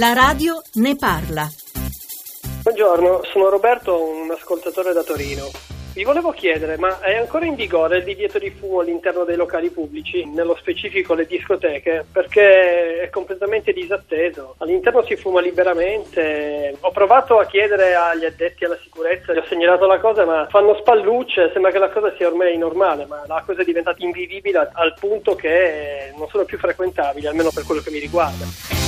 La radio ne parla. Buongiorno, sono Roberto, un ascoltatore da Torino. Vi volevo chiedere, ma è ancora in vigore il divieto di fumo all'interno dei locali pubblici, nello specifico le discoteche? Perché è completamente disatteso. All'interno si fuma liberamente. Ho provato a chiedere agli addetti alla sicurezza, gli ho segnalato la cosa, ma fanno spallucce. Sembra che la cosa sia ormai normale, ma la cosa è diventata invivibile al punto che non sono più frequentabili, almeno per quello che mi riguarda.